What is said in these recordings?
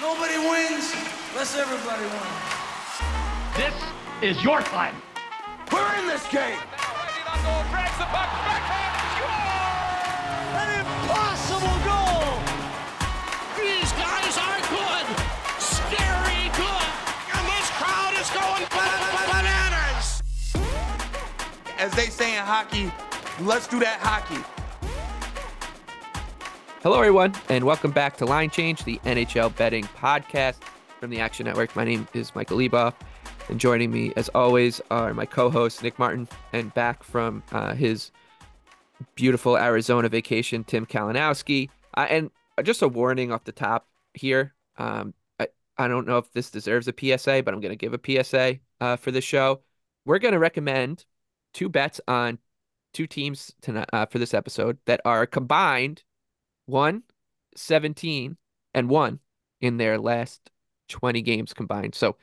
Nobody wins unless everybody wins. This is your time. We're in this game. An impossible goal! These guys are good! Scary good! And this crowd is going bananas! As they say in hockey, let's do that hockey. Hello, everyone, and welcome back to Line Change, the NHL betting podcast from the Action Network. My name is Michael Leboff, and joining me, as always, are my co-host Nick Martin, and back from uh, his beautiful Arizona vacation, Tim Kalinowski. Uh, and just a warning off the top here: um, I I don't know if this deserves a PSA, but I'm going to give a PSA uh, for the show. We're going to recommend two bets on two teams tonight uh, for this episode that are combined one 17 and one in their last 20 games combined. So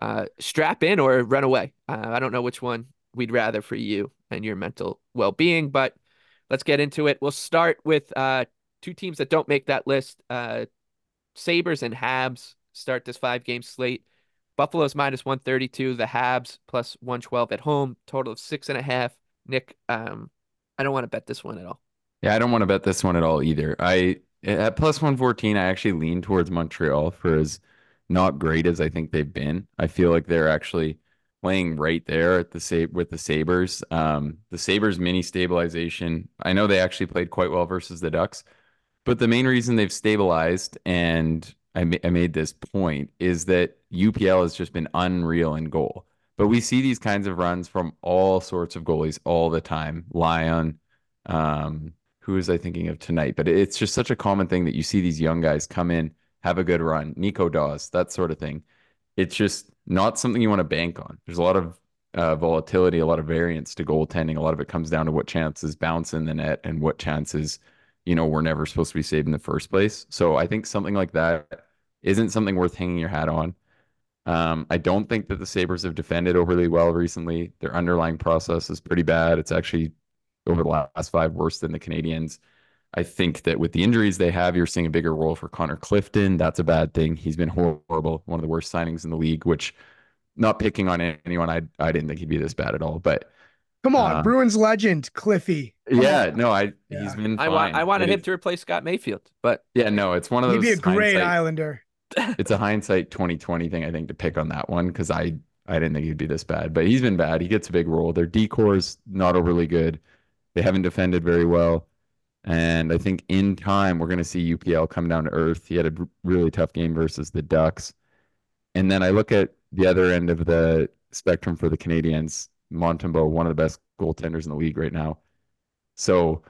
uh, strap in or run away. Uh, I don't know which one we'd rather for you and your mental well being, but let's get into it. We'll start with uh, two teams that don't make that list uh, Sabres and Habs start this five game slate. Buffalo's minus 132, the Habs plus 112 at home, total of six and a half. Nick, um, I don't want to bet this one at all. Yeah, I don't want to bet this one at all either. I at plus 114, I actually lean towards Montreal for as not great as I think they've been. I feel like they're actually playing right there at the sa- with the Sabres. Um, the Sabres mini stabilization. I know they actually played quite well versus the Ducks, but the main reason they've stabilized and I, ma- I made this point is that UPL has just been unreal in goal. But we see these kinds of runs from all sorts of goalies all the time. Lyon, um, who was I thinking of tonight? But it's just such a common thing that you see these young guys come in, have a good run, Nico Daws, that sort of thing. It's just not something you want to bank on. There's a lot of uh, volatility, a lot of variance to goaltending. A lot of it comes down to what chances bounce in the net and what chances, you know, were never supposed to be saved in the first place. So I think something like that isn't something worth hanging your hat on. Um, I don't think that the Sabres have defended overly well recently. Their underlying process is pretty bad. It's actually over the last five worse than the Canadiens. I think that with the injuries they have, you're seeing a bigger role for Connor Clifton. That's a bad thing. He's been horrible, one of the worst signings in the league. Which, not picking on anyone, I I didn't think he'd be this bad at all. But Come on, Uh, Bruins legend Cliffy. Come yeah, on. no, I Yeah. he's been. I want. I wanted But him to replace Scott Mayfield, but Yeah, no, it's one of those. He'd be a great Islander. it's a hindsight 2020 thing, I think, to pick on that one because I I didn't think he'd be this bad, but he's been bad. He gets a big role. Their D-core's not overly good. They haven't defended very well. And I think in time, we're going to see UPL come down to earth. He had a really tough game versus the Ducks. And then I look at the other end of the spectrum for the Canadiens, Montembeault, one of the best goaltenders in the league right now. So,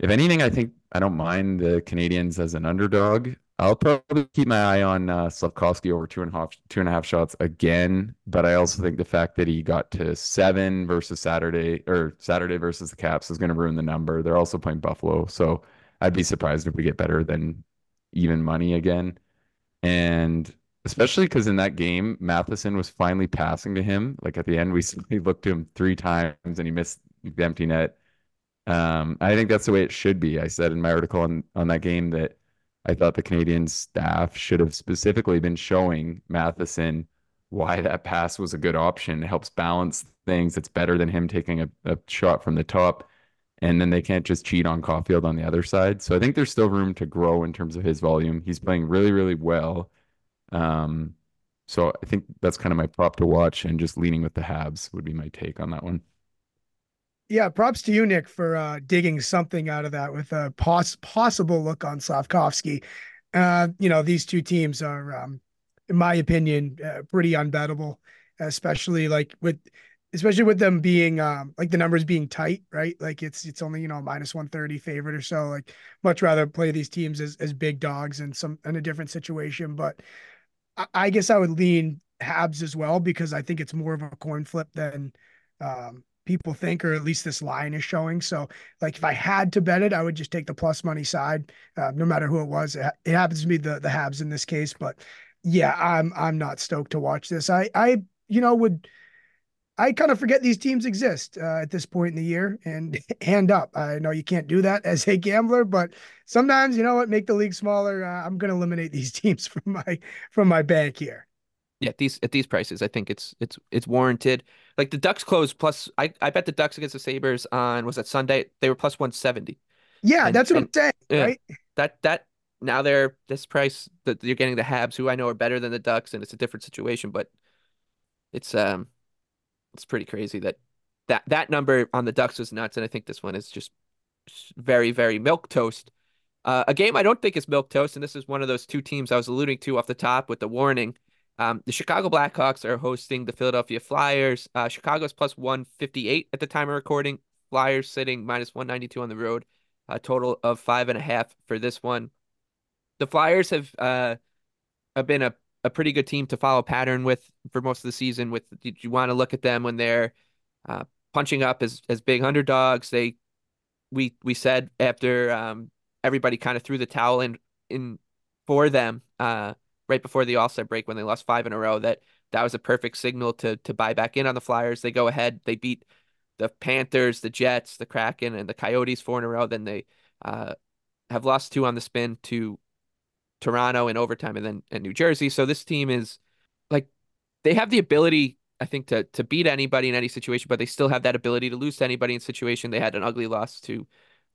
if anything, I think I don't mind the Canadiens as an underdog. I'll probably keep my eye on uh, Slavkovsky over two and a half two and a half shots again, but I also think the fact that he got to seven versus Saturday or Saturday versus the Caps is going to ruin the number. They're also playing Buffalo, so I'd be surprised if we get better than even money again. And especially because in that game, Matheson was finally passing to him. Like at the end, we looked to him three times and he missed the empty net. Um, I think that's the way it should be. I said in my article on on that game that I thought the Canadian staff should have specifically been showing Matheson why that pass was a good option. It helps balance things. It's better than him taking a, a shot from the top. And then they can't just cheat on Caulfield on the other side. So I think there's still room to grow in terms of his volume. He's playing really, really well. Um, so I think that's kind of my prop to watch, and just leaning with the Habs would be my take on that one. Yeah, props to you, Nick, for uh, digging something out of that with a poss- possible look on Slavkovsky. Uh, you know, these two teams are, um, in my opinion, uh, pretty unbettable, especially like with, especially with them being um, like the numbers being tight, right? Like it's it's only you know minus one thirty favorite or so. Like much rather play these teams as as big dogs in some in a different situation. But I, I guess I would lean Habs as well because I think it's more of a coin flip than um, people think, or at least this line is showing. So, like, if I had to bet it, I would just take the plus money side, uh, no matter who it was. It, it happens to be the the Habs in this case, but yeah, I'm I'm not stoked to watch this. I I you know would I kind of forget these teams exist uh, at this point in the year and hand up. I know you can't do that as a gambler, but sometimes you know what, make the league smaller. Uh, I'm going to eliminate these teams from my from my bank here. Yeah, at these at these prices, I think it's it's it's warranted. Like the Ducks closed plus, I I bet the Ducks against the Sabres on was that Sunday they were plus one seventy. Yeah, And- that's what and- I'm saying. yeah. Right? That that now they're this price that you're getting the Habs, who I know are better than the Ducks, and it's a different situation, but it's um it's pretty crazy that that that number on the Ducks was nuts, and I think this one is just very very milk toast. Uh, a game I don't think is milk toast, and this is one of those two teams I was alluding to off the top with the warning. Um, the Chicago Blackhawks are hosting the Philadelphia Flyers. Uh, Chicago's plus 158 at the time of recording. Flyers sitting minus 192 on the road. A total of five and a half for this one. The Flyers have uh have been a, a pretty good team to follow pattern with for most of the season. With did you want to look at them when they're uh, punching up as as big underdogs? They we we said after um everybody kind of threw the towel in in for them uh right before the All-Star break when they lost five in a row that that was a perfect signal to to buy back in on the Flyers. They go ahead, they beat the Panthers, the Jets, the Kraken, and the Coyotes four in a row. Then they uh have lost two on the spin to Toronto in overtime and then and New Jersey. So this team is like they have the ability, I think, to to beat anybody in any situation, but they still have that ability to lose to anybody in situation. They had an ugly loss to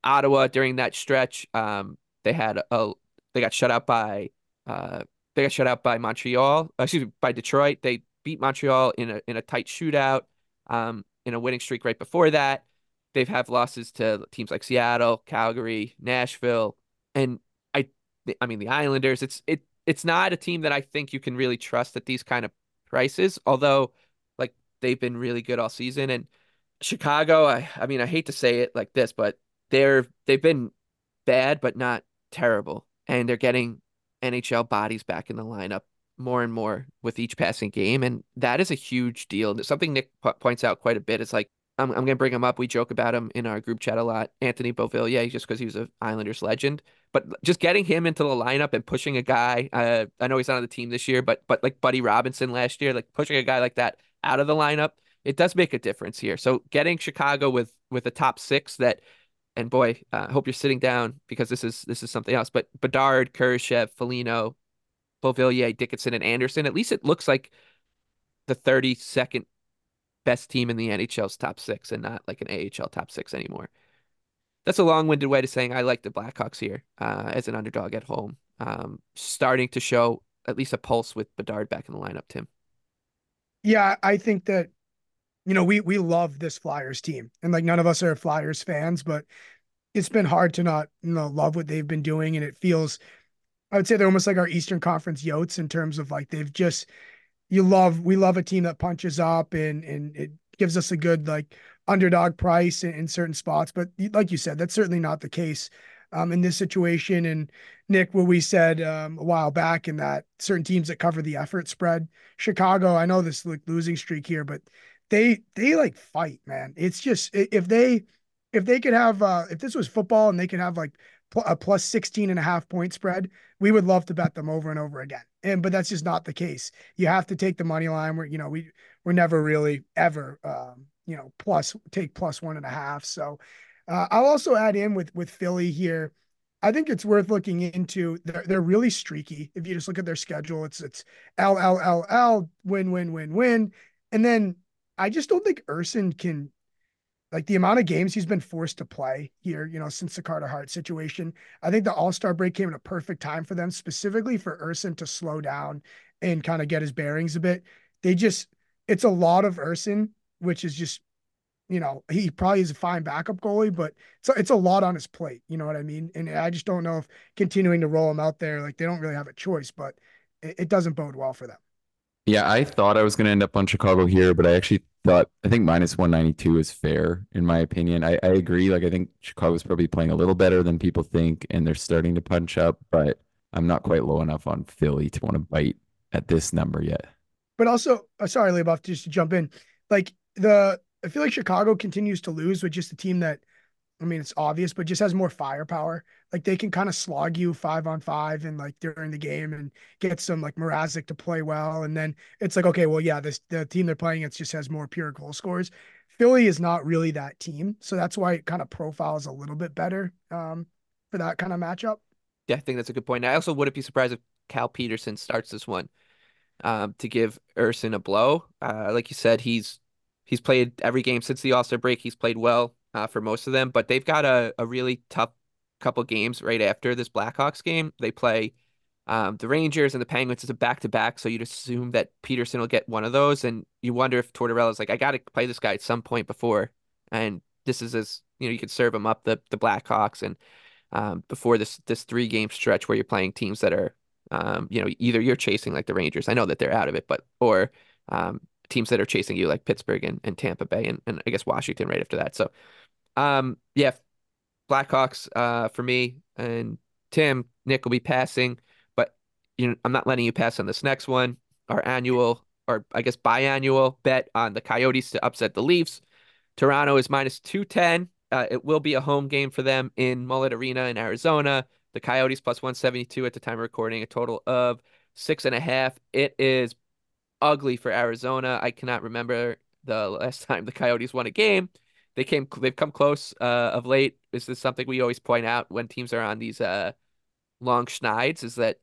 Ottawa during that stretch. Um, they had a they got shut out by uh they got shut out by Montreal, uh, excuse me, by Detroit. They beat Montreal in a in a tight shootout, um, in a winning streak right before that. They've have losses to teams like Seattle, Calgary, Nashville, and I I mean the Islanders. It's it it's not a team that I think you can really trust at these kind of prices, although like they've been really good all season. And Chicago, I I mean I hate to say it like this, but they're they've been bad but not terrible. And they're getting NHL bodies back in the lineup more and more with each passing game. And that is a huge deal. Something Nick po- points out quite a bit is like, I'm, I'm going to bring him up. We joke about him in our group chat a lot. Anthony Beauvillier, just because he was an Islanders legend. But just getting him into the lineup and pushing a guy, uh, I know he's not on the team this year, but but like Buddy Robinson last year, like pushing a guy like that out of the lineup, it does make a difference here. So getting Chicago with with a top six that and boy, uh, I hope you're sitting down because this is this is something else. But Bedard, Kurashev, Foligno, Beauvillier, Dickinson, and Anderson. At least it looks like the 32nd best team in the NHL's top six, and not like an AHL top six anymore. That's a long-winded way to saying I like the Blackhawks here uh, as an underdog at home, um, starting to show at least a pulse with Bedard back in the lineup. Tim. Yeah, I think that you know we we love this Flyers team, and like none of us are Flyers fans, but it's been hard to not you know love what they've been doing, and it feels. I would say they're almost like our Eastern Conference Yotes in terms of like they've just you love we love a team that punches up and and it gives us a good like underdog price in, in certain spots. But like you said, that's certainly not the case um, in this situation. And Nick, what we said um, a while back in that certain teams that cover the effort spread, Chicago. I know this like losing streak here, but they they like fight, man. It's just if they if they could have uh if this was football and they could have like a plus 16 and a half point spread, we would love to bet them over and over again. And but that's just not the case. You have to take the money line where you know we we're never really ever um, you know plus take plus one and a half. So uh, I'll also add in with with Philly here. I think it's worth looking into. They're they're really streaky. If you just look at their schedule, it's it's L L L L win win win win, and then I just don't think Ersson can like the amount of games he's been forced to play here, you know, since the Carter Hart situation. I think the All Star break came at a perfect time for them, specifically for Ersson to slow down and kind of get his bearings a bit. They just, it's a lot of Ersson, which is just, you know, he probably is a fine backup goalie, but it's a, it's a lot on his plate. You know what I mean? And I just don't know if continuing to roll him out there, like they don't really have a choice, but it, it doesn't bode well for them. Yeah, I thought I was going to end up on Chicago here, but I actually thought I think minus 192 is fair in my opinion. I, I agree. Like I think Chicago's probably playing a little better than people think, and they're starting to punch up, but I'm not quite low enough on Philly to want to bite at this number yet. But also, uh, sorry, Leboff, just to jump in, like the I feel like Chicago continues to lose with just a team that I mean, it's obvious, but just has more firepower. Like they can kind of slog you five on five and like during the game and get some like Mrazek to play well. And then it's like, okay, well, yeah, this the team they're playing it just has more pure goal scores. Philly is not really that team. So that's why it kind of profiles a little bit better um, for that kind of matchup. Yeah, I think that's a good point. I also wouldn't be surprised if Cal Petersen starts this one um, to give Ersson a blow. Uh, like you said, he's he's played every game since the All Star break. He's played well uh, for most of them, but they've got a, a really tough couple games right after this Blackhawks game. They play um, the Rangers and the Penguins It's a back to back, so you'd assume that Petersen will get one of those, and you wonder if Tortorella's like, I got to play this guy at some point before, and this is as you know you could serve him up the the Blackhawks and um, before this this three game stretch where you're playing teams that are um, you know either you're chasing like the Rangers, I know that they're out of it, but or um, teams that are chasing you like Pittsburgh and, and Tampa Bay and, and I guess Washington right after that. So um yeah, Blackhawks uh for me and Tim, Nick will be passing, but you know I'm not letting you pass on this next one. Our annual or I guess biannual bet on the Coyotes to upset the Leafs. Toronto is minus 210. Uh, it will be a home game for them in Mullet Arena in Arizona. The Coyotes plus 172 at the time of recording, a total of six and a half. It is ugly for Arizona. I cannot remember the last time the Coyotes won a game. They came, they've come close uh, of late. This is something we always point out when teams are on these uh, long schneids. Is that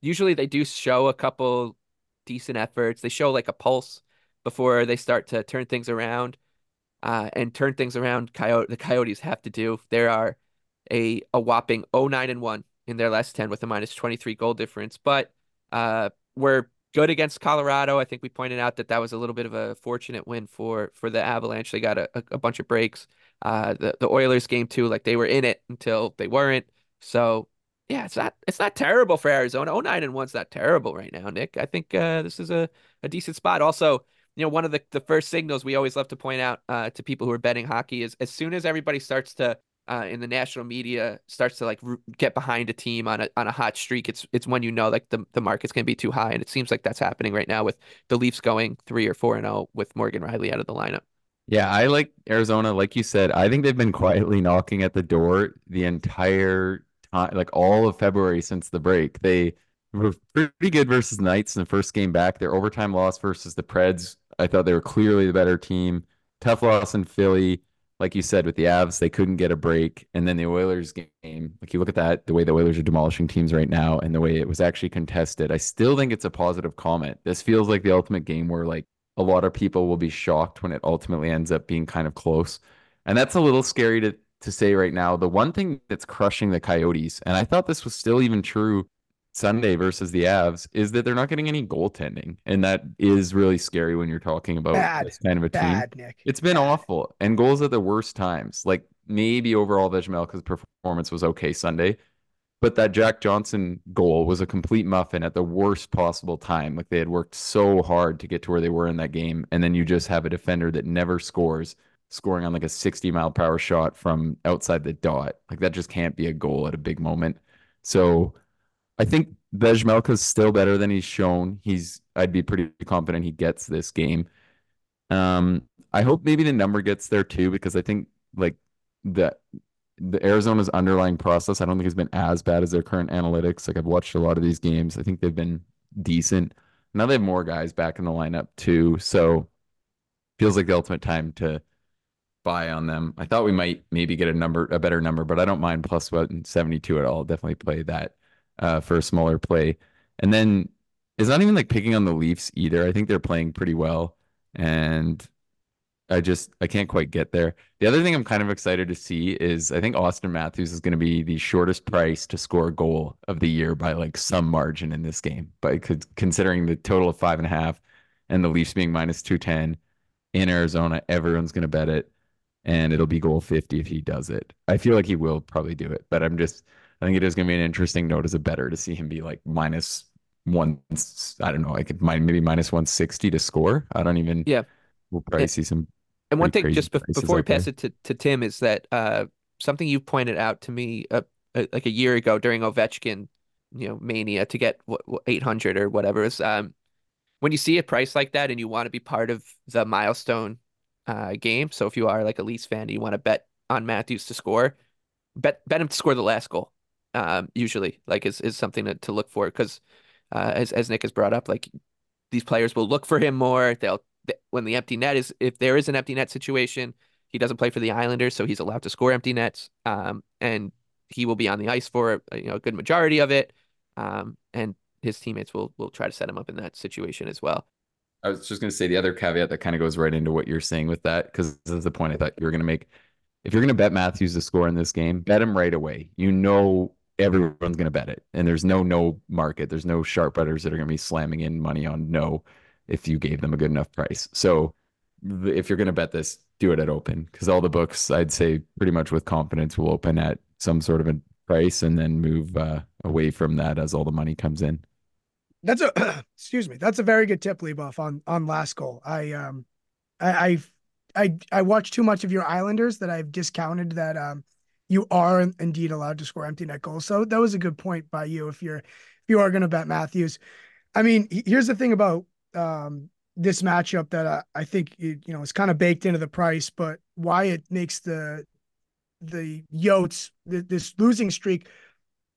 usually they do show a couple decent efforts. They show like a pulse before they start to turn things around. Uh, and turn things around. Coyote, the Coyotes have to do. There are a a whopping 09 and one in their last ten with a minus 23 goal difference, but uh, we're good against Colorado. I think we pointed out that that was a little bit of a fortunate win for for the Avalanche. They got a, a bunch of breaks. Uh, the the Oilers game too, like they were in it until they weren't. So yeah, it's not it's not terrible for Arizona. 09 and one's not terrible right now, Nick. I think uh, this is a, a decent spot. Also, you know, one of the, the first signals we always love to point out uh, to people who are betting hockey is as soon as everybody starts to uh, in the national media starts to like get behind a team on a on a hot streak, it's it's when you know like the the market's going to be too high, and it seems like that's happening right now with the Leafs going three or four and zero oh with Morgan Rielly out of the lineup. Yeah, I like Arizona. Like you said, I think they've been quietly knocking at the door the entire time, like all of February since the break. They were pretty good versus Knights in the first game back. Their overtime loss versus the Preds, I thought they were clearly the better team. Tough loss in Philly like you said with the Avs, they couldn't get a break. And then the Oilers game, like you look at that, the way the Oilers are demolishing teams right now and the way it was actually contested, I still think it's a positive comment. This feels like the ultimate game where like a lot of people will be shocked when it ultimately ends up being kind of close. And that's a little scary to to say right now. The one thing that's crushing the Coyotes, and I thought this was still even true Sunday versus the Avs is that they're not getting any goaltending, and that is really scary when you're talking about bad, this kind of a bad, team. Nick. It's been bad. awful, and goals at the worst times. Like maybe overall Vejmelka's performance was okay Sunday, but that Jack Johnson goal was a complete muffin at the worst possible time. Like they had worked so hard to get to where they were in that game, and then you just have a defender that never scores, scoring on like a 60 mile per hour shot from outside the dot. Like that just can't be a goal at a big moment. So I think is still better than he's shown. He's I'd be pretty confident he gets this game. Um, I hope maybe the number gets there too because I think like the the Arizona's underlying process I don't think has been as bad as their current analytics. Like I've watched a lot of these games. I think they've been decent. Now they have more guys back in the lineup too, so feels like the ultimate time to buy on them. I thought we might maybe get a number a better number, but I don't mind plus one seventy two at all. Definitely play that uh, for a smaller play. And then it's not even like picking on the Leafs either. I think they're playing pretty well. And I just I can't quite get there. The other thing I'm kind of excited to see is I think Auston Matthews is going to be the shortest price to score a goal of the year by like some margin in this game. But considering the total of five and a half and the Leafs being minus two ten in Arizona, everyone's going to bet it, and it'll be goal fifty if he does it. I feel like he will probably do it, but I'm just I think it is going to be an interesting note as a better to see him be like minus one. I don't know. I could maybe minus one sixty to score. I don't even. Yeah, we'll probably and, see some. And one thing, just before we pass there. it to, to Tim, is that uh, something you pointed out to me uh, uh, like a year ago during Ovechkin, you know, mania to get what, eight hundred or whatever is um, when you see a price like that and you want to be part of the milestone uh, game. So if you are like a Leafs fan, and you want to bet on Matthews to score, bet bet him to score the last goal. Um, usually, like is is something to, to look for because uh, as as Nick has brought up, like these players will look for him more. They'll when the empty net is if there is an empty net situation, he doesn't play for the Islanders, so he's allowed to score empty nets. Um, and he will be on the ice for you know a good majority of it. Um, and his teammates will will try to set him up in that situation as well. I was just going to say the other caveat that kind of goes right into what you're saying with that, because this is the point I thought you were going to make. If you're going to bet Matthews to score in this game, bet him right away. You know everyone's going to bet it, and there's no no market. There's no sharp bettors that are going to be slamming in money on no if you gave them a good enough price. So if you're going to bet this, do it at open because all the books I'd say pretty much with confidence will open at some sort of a price and then move uh, away from that as all the money comes in. That's a excuse me. That's a very good tip, Leboff, on on last goal. I um I I've, I I watched too much of your Islanders that I've discounted that um you are indeed allowed to score empty net goals. So that was a good point by you if you're if you are going to bet Matthews. I mean, here's the thing about um this matchup that I, I think it, you know is kind of baked into the price, but why it makes the the Yotes the, this losing streak,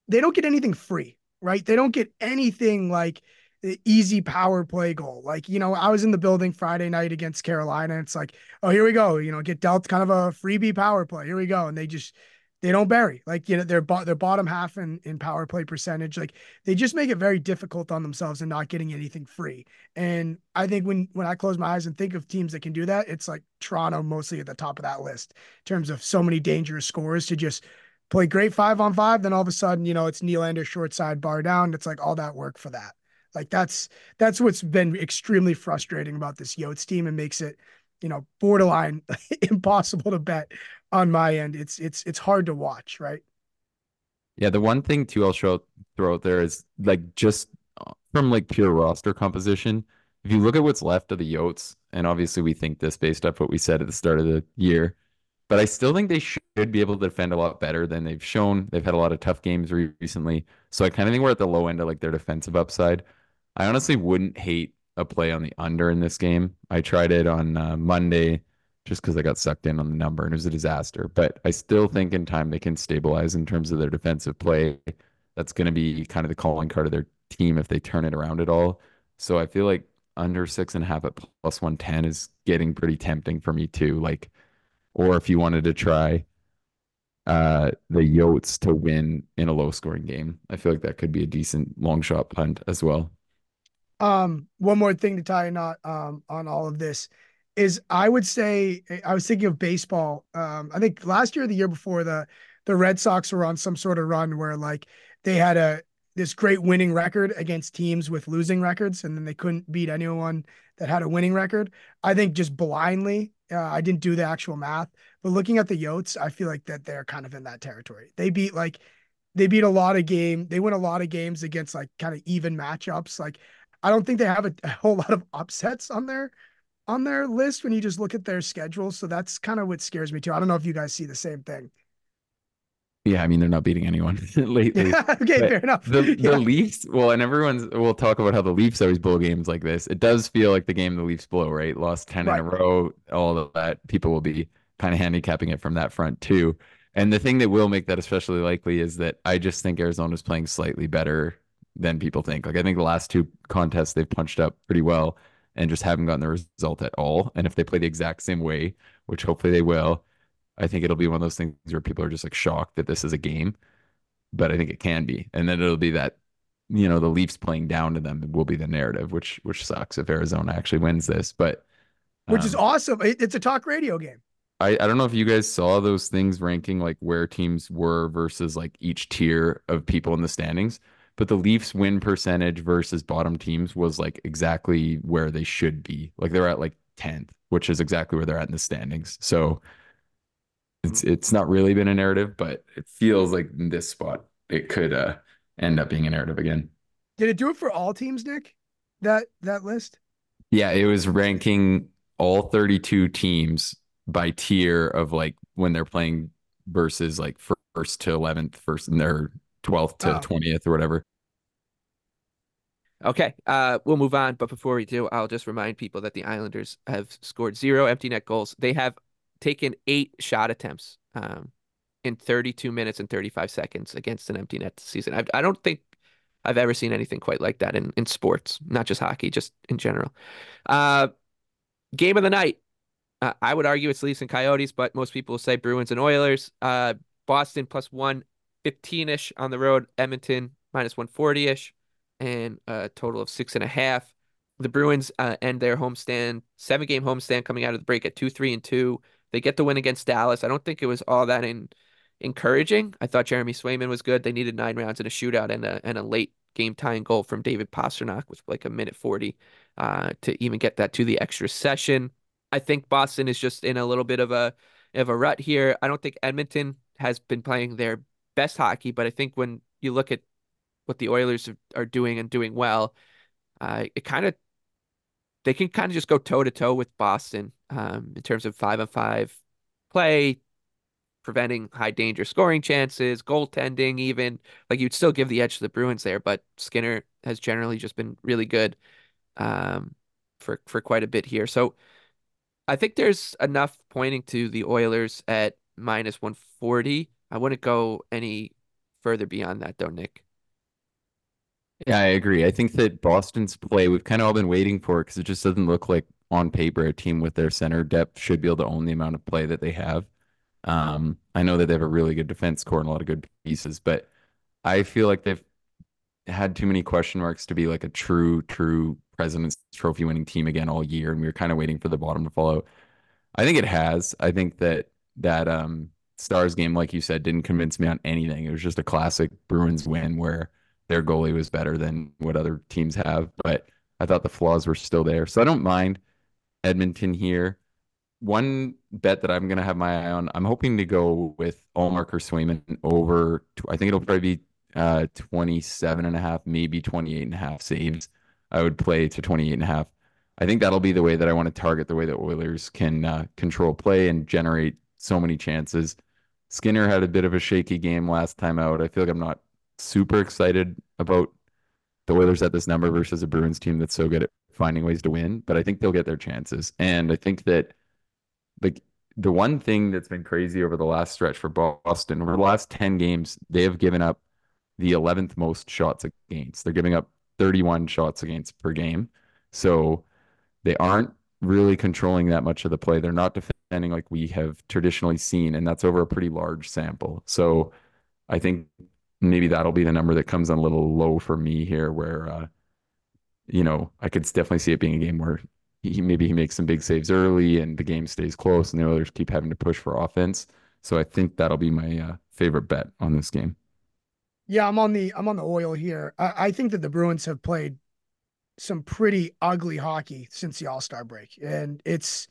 they don't get anything free, right? They don't get anything like the easy power play goal. Like you know, I was in the building Friday night against Carolina. it's like, oh, here we go. You know, get dealt kind of a freebie power play. Here we go, and they just they don't bury like you know they're bo- their bottom half in in power play percentage like they just make it very difficult on themselves and not getting anything free. And i think when when i close my eyes and think of teams that can do that it's like toronto mostly at the top of that list in terms of so many dangerous scores to just play great five on five then all of a sudden you know it's Nylander short side bar down. It's like all that work for that. Like that's that's what's been extremely frustrating about this Yotes team and makes it you know borderline impossible to bet on my end, it's it's it's hard to watch, right? Yeah, the one thing too I'll show throw out there is like just uh, from like pure roster composition. If you look at what's left of the Yotes, and obviously we think this based off what we said at the start of the year, but I still think they should be able to defend a lot better than they've shown. They've had a lot of tough games recently, so I kind of think we're at the low end of like their defensive upside. I honestly wouldn't hate a play on the under in this game. I tried it on uh, Monday just because I got sucked in on the number and it was a disaster. But I still think in time they can stabilize in terms of their defensive play. That's going to be kind of the calling card of their team if they turn it around at all. So I feel like under six and a half at plus 110 is getting pretty tempting for me too. Like, or if you wanted to try uh the Yotes to win in a low scoring game, I feel like that could be a decent long shot punt as well. Um, one more thing to tie a knot um on all of this is I would say I was thinking of baseball. Um, I think last year the year before the the Red Sox were on some sort of run where like they had a this great winning record against teams with losing records, and then they couldn't beat anyone that had a winning record. I think just blindly, uh, I didn't do the actual math, but looking at the Yotes, I feel like that they're kind of in that territory. They beat like they beat a lot of game. They win a lot of games against like kind of even matchups. Like I don't think they have a, a whole lot of upsets on there on their list when you just look at their schedule. So that's kind of what scares me too. I don't know if you guys see the same thing. Yeah, I mean they're not beating anyone lately. Yeah, okay, fair enough. The yeah. the Leafs, well, and everyone's we'll talk about how the Leafs always blow games like this. It does feel like the game the Leafs blow, right? Lost ten right. in a row, all of that. People will be kind of handicapping it from that front too. And the thing that will make that especially likely is that I just think Arizona's playing slightly better than people think. Like I think the last two contests they've punched up pretty well and just haven't gotten the result at all. And if they play the exact same way, which hopefully they will, I think it'll be one of those things where people are just like shocked that this is a game. But I think it can be. And then it'll be that, you know, the Leafs playing down to them will be the narrative, which which sucks if Arizona actually wins this. But um, which is um, awesome. It's a talk radio game. I, I don't know if you guys saw those things ranking like where teams were versus like each tier of people in the standings but the Leafs win percentage versus bottom teams was like exactly where they should be. Like they're at like 10th, which is exactly where they're at in the standings. So it's it's not really been a narrative, but it feels like in this spot it could uh end up being a narrative again. Did it do it for all teams, Nick? That that list? Yeah, it was ranking all 32 teams by tier of like when they're playing versus like first to 11th, first in their 12th to oh. 20th or whatever. Okay, uh, we'll move on. But before we do, I'll just remind people that the Islanders have scored zero empty net goals. They have taken eight shot attempts um, in 32 minutes and 35 seconds against an empty net season. I, I don't think I've ever seen anything quite like that in, in sports, not just hockey, just in general. Uh, game of the night. Uh, I would argue it's Leafs and Coyotes, but most people say Bruins and Oilers. Uh, Boston plus 115 ish on the road, Edmonton minus 140 ish, and a total of six and a half. The Bruins uh, end their homestand, seven game homestand coming out of the break at 2 3 and 2. They get the win against Dallas. I don't think it was all that in encouraging. I thought Jeremy Swayman was good. They needed nine rounds in a shootout and a and a late game tying goal from David Pastrnak with like a minute 40 uh, to even get that to the extra session. I think Boston is just in a little bit of a of a rut here. I don't think Edmonton has been playing their best hockey, but I think when you look at what the Oilers are, doing and doing well, uh, it kind of they can kind of just go toe to toe with Boston um, in terms of five on five play, preventing high danger scoring chances, goaltending, even like you'd still give the edge to the Bruins there, but Skinner has generally just been really good um, for for quite a bit here. So I think there's enough pointing to the Oilers at minus 140. I wouldn't go any further beyond that though, Nick. Yeah, I agree. I think that Boston's play, we've kind of all been waiting for it because it just doesn't look like on paper a team with their center depth should be able to own the amount of play that they have. Um, I know that they have a really good defense core and a lot of good pieces, but I feel like they've had too many question marks to be like a true, true President's Trophy winning team again all year, and we were kind of waiting for the bottom to follow. I think it has. I think that that um, Stars game, like you said, didn't convince me on anything. It was just a classic Bruins win where their goalie was better than what other teams have, but I thought the flaws were still there. So I don't mind Edmonton here. One bet that I'm going to have my eye on, I'm hoping to go with Ullmark or Swayman over, I think it'll probably be uh, 27 and a half, maybe 28 and a half saves. I would play to 28 and a half. I think that'll be the way that I want to target the way that Oilers can uh, control play and generate so many chances. Skinner had a bit of a shaky game last time out. I feel like I'm not super excited about the Oilers at this number versus a Bruins team that's so good at finding ways to win, but I think they'll get their chances. And I think that like the one thing that's been crazy over the last stretch for Boston, over the last 10 games, they have given up the 11th most shots against. They're giving up 31 shots against per game. So they aren't really controlling that much of the play. They're not defending like we have traditionally seen, and that's over a pretty large sample. So I think maybe that'll be the number that comes on a little low for me here, where uh, you know I could definitely see it being a game where he maybe he makes some big saves early and the game stays close, and the others keep having to push for offense. So I think that'll be my uh, favorite bet on this game. Yeah, I'm on the I'm on the oil here. I, I think that the Bruins have played some pretty ugly hockey since the All Star break, and it's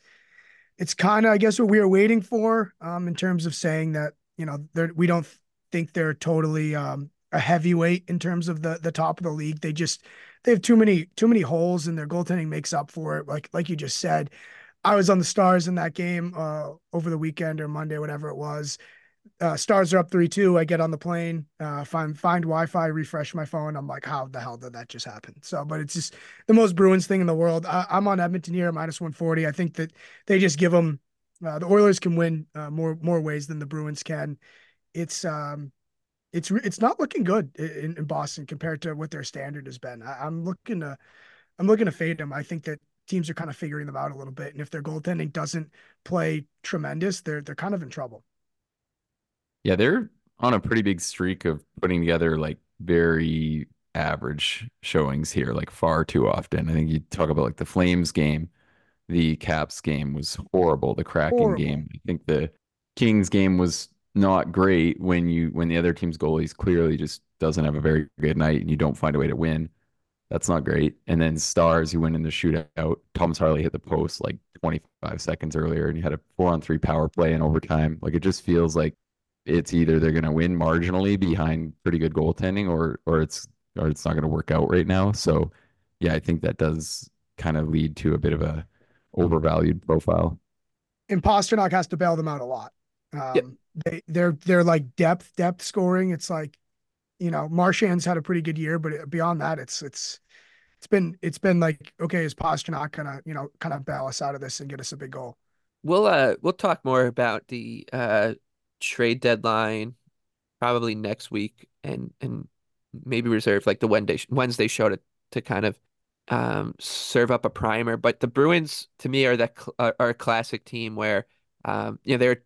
it's kind of I guess what we were waiting for um, in terms of saying that you know we don't think they're totally um, a heavyweight in terms of the the top of the league. They just they have too many too many holes, and their goaltending makes up for it. Like like you just said, I was on the Stars in that game uh, over the weekend or Monday, whatever it was. Uh, stars are up three two. I get on the plane, uh, find find Wi-Fi, refresh my phone. I'm like, how the hell did that just happen? So, but it's just the most Bruins thing in the world. I, am on Edmonton here, minus 140. I think that they just give them uh, the Oilers can win uh, more more ways than the Bruins can. It's um, it's it's not looking good in, in Boston compared to what their standard has been. I, I'm looking to I'm looking to fade them. I think that teams are kind of figuring them out a little bit, and if their goaltending doesn't play tremendous, they're they're kind of in trouble. Yeah, they're on a pretty big streak of putting together like very average showings here, like far too often. I think you talk about like the Flames game, the Caps game was horrible. The Kraken horrible. game, I think the Kings game was not great when you when the other team's goalies clearly just doesn't have a very good night and you don't find a way to win. That's not great. And then Stars, you went in the shootout. Thomas Harley hit the post like 25 seconds earlier, and you had a four on three power play in overtime. Like it just feels like it's either they're going to win marginally behind pretty good goaltending, or or it's or it's not going to work out right now. So, yeah, I think that does kind of lead to a bit of a overvalued profile. And Pastrnak has to bail them out a lot. Um, yep. They they're they're like depth depth scoring. It's like, you know, Marchand's had a pretty good year, but beyond that, it's it's it's been it's been like okay, is Pastrnak gonna you know kind of bail us out of this and get us a big goal? We'll uh we'll talk more about the uh trade deadline probably next week and and maybe reserve like the Wednesday Wednesday show to to kind of um, serve up a primer. But the Bruins to me are that are, are a classic team where um, you know they're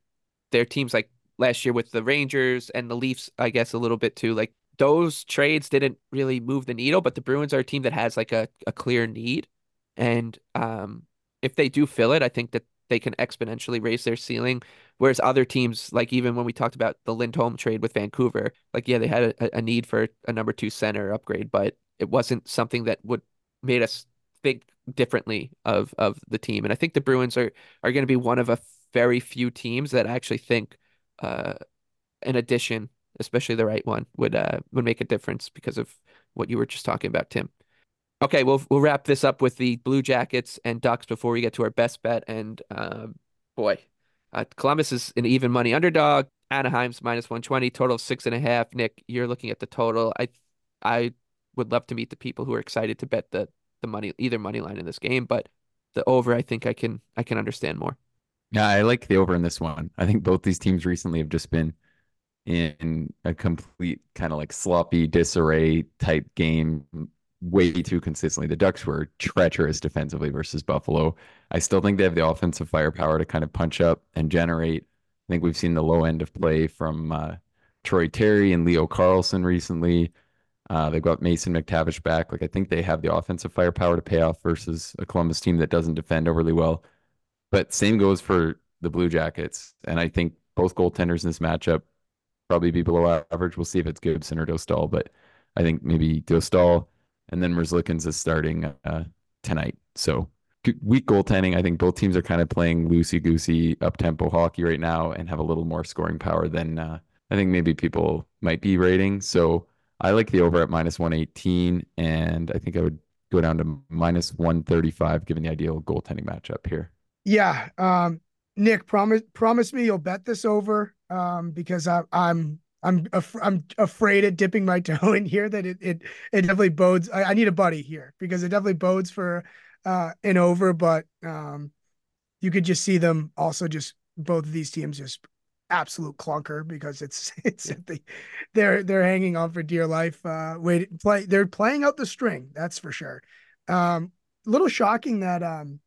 they're teams like last year with the Rangers and the Leafs, I guess a little bit too. Like those trades didn't really move the needle, but the Bruins are a team that has like a, a clear need. And um, if they do fill it, I think that they can exponentially raise their ceiling. Whereas other teams, like even when we talked about the Lindholm trade with Vancouver, like yeah, they had a, a need for a number two center upgrade, but it wasn't something that would made us think differently of of the team. And I think the Bruins are are going to be one of a very few teams that actually think uh, an addition, especially the right one, would uh, would make a difference because of what you were just talking about, Tim. Okay, we'll we'll wrap this up with the Blue Jackets and Ducks before we get to our best bet. And uh, boy, uh, Columbus is an even money underdog. Anaheim's minus one twenty, total six and a half. Nick, you're looking at the total. I I would love to meet the people who are excited to bet the the money either money line in this game, but the over I think I can I can understand more. Yeah, I like the over in this one. I think both these teams recently have just been in a complete kind of like sloppy disarray type game way too consistently. The Ducks were treacherous defensively versus Buffalo. I still think they have the offensive firepower to kind of punch up and generate. I think we've seen the low end of play from uh, Troy Terry and Leo Carlsson recently. Uh, they've got Mason McTavish back. Like I think they have the offensive firepower to pay off versus a Columbus team that doesn't defend overly well. But same goes for the Blue Jackets. And I think both goaltenders in this matchup probably be below average. We'll see if it's Gibson or Dostal, but I think maybe Dostal and then Merzlikins is starting uh, tonight. So weak goaltending. I think both teams are kind of playing loosey goosey up tempo hockey right now and have a little more scoring power than uh, I think maybe people might be rating. So I like the over at minus 118, and I think I would go down to minus 135 given the ideal goaltending matchup here. Yeah. Um, Nick, promise promise me you'll bet this over um, because I, I'm I'm af- I'm afraid of dipping my toe in here that it it it definitely bodes. I, I need a buddy here because it definitely bodes for uh, an over, but um, you could just see them also just both of these teams just absolute clunker because it's it's yeah. the, they're they're hanging on for dear life. Uh, wait, play they're playing out the string. That's for sure. Um, a little shocking that um,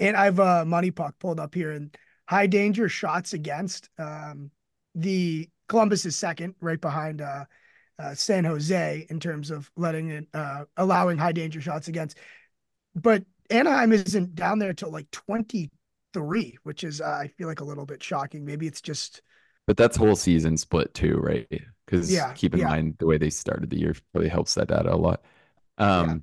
and I've a MoneyPuck pulled up here and high danger shots against um the Columbus is second, right behind uh, uh San Jose in terms of letting it uh allowing high danger shots against, but Anaheim isn't down there till like twenty three, which is uh, I feel like a little bit shocking. Maybe it's just. But that's whole season split too, right? Because yeah, keep in yeah. mind the way they started the year really helps that data a lot. Um, yeah.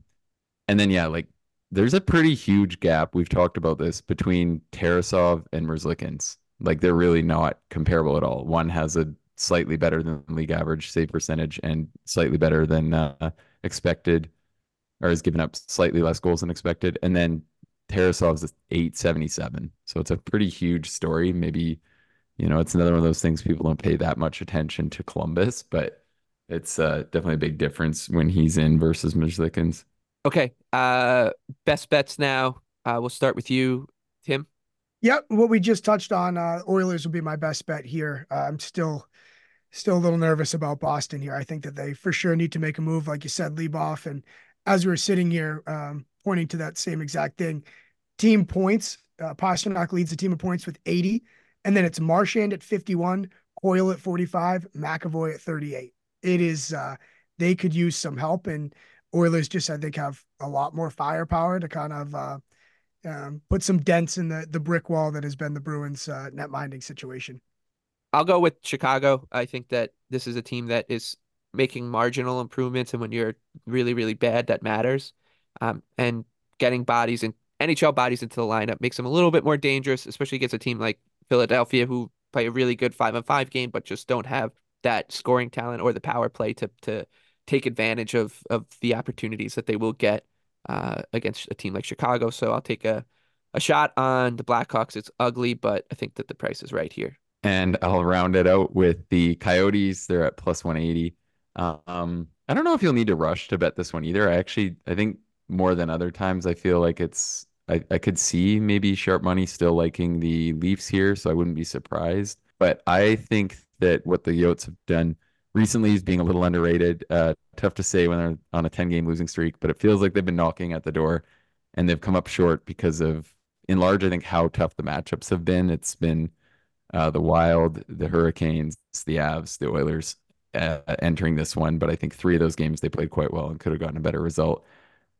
and then yeah, like there's a pretty huge gap. We've talked about this between Tarasov and Merzlikins. Like they're really not comparable at all. One has a slightly better than league average save percentage and slightly better than uh, expected, or has given up slightly less goals than expected. And then Tarasov's 877. So it's a pretty huge story. Maybe, you know, it's another one of those things people don't pay that much attention to Columbus, but it's uh, definitely a big difference when he's in versus Merzlikins. Okay. Uh, best bets now. Uh, we'll start with you, Tim. Yep. What we just touched on, uh, Oilers will be my best bet here. Uh, I'm still, still a little nervous about Boston here. I think that they for sure need to make a move, like you said, Leboff. And as we are sitting here, um, pointing to that same exact thing. Team points, uh, Pastrnak leads the team of points with 80, and then it's Marchand at 51, Coyle at 45, McAvoy at 38. It is, uh, they could use some help, and Oilers just, I think, have a lot more firepower to kind of uh, um, put some dents in the, the brick wall that has been the Bruins' uh, net minding situation. I'll go with Chicago. I think that this is a team that is making marginal improvements, and when you're really, really bad, that matters um, and getting bodies and NHL bodies into the lineup makes them a little bit more dangerous, especially against a team like Philadelphia who play a really good five on five game, but just don't have that scoring talent or the power play to to take advantage of of the opportunities that they will get uh, against a team like Chicago. So I'll take a a shot on the Blackhawks. It's ugly, but I think that the price is right here. And I'll round it out with the Coyotes. They're at plus 180. Um, I don't know if you'll need to rush to bet this one either. I actually I think more than other times. I feel like it's I, I could see maybe sharp money still liking the Leafs here, so I wouldn't be surprised. But I think that what the Yotes have done recently is being a little underrated. Uh, tough to say when they're on a 10 game losing streak, but it feels like they've been knocking at the door and they've come up short because of, in large, I think how tough the matchups have been. It's been uh, the Wild, the Hurricanes, the Avs, the Oilers uh, entering this one. But I think three of those games they played quite well and could have gotten a better result.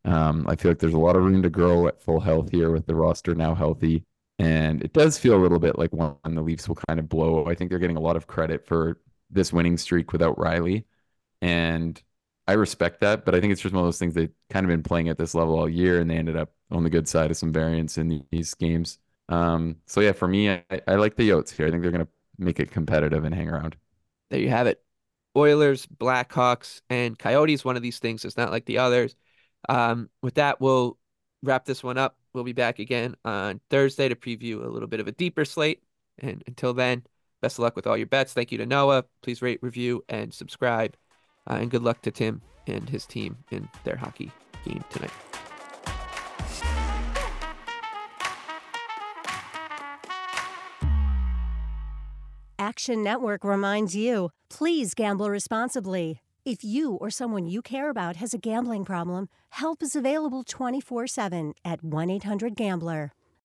Um, I feel like there's a lot of room to grow at full health here with the roster now healthy. And it does feel a little bit like one the Leafs will kind of blow. I think they're getting a lot of credit for this winning streak without Rielly. And I respect that, but I think it's just one of those things they've kind of been playing at this level all year and they ended up on the good side of some variance in these games. Um, so yeah, for me, I, I like the Yotes here. I think they're going to make it competitive and hang around. There you have it. Oilers, Blackhawks, and Coyotes. One of these things is not like the others. Um, with that, we'll wrap this one up. We'll be back again on Thursday to preview a little bit of a deeper slate. And until then, best of luck with all your bets. Thank you to Noah. Please rate, review, and subscribe. Uh, and good luck to Tim and his team in their hockey game tonight. Action Network reminds you please gamble responsibly. If you or someone you care about has a gambling problem, help is available 24 7 at 1 800 Gambler.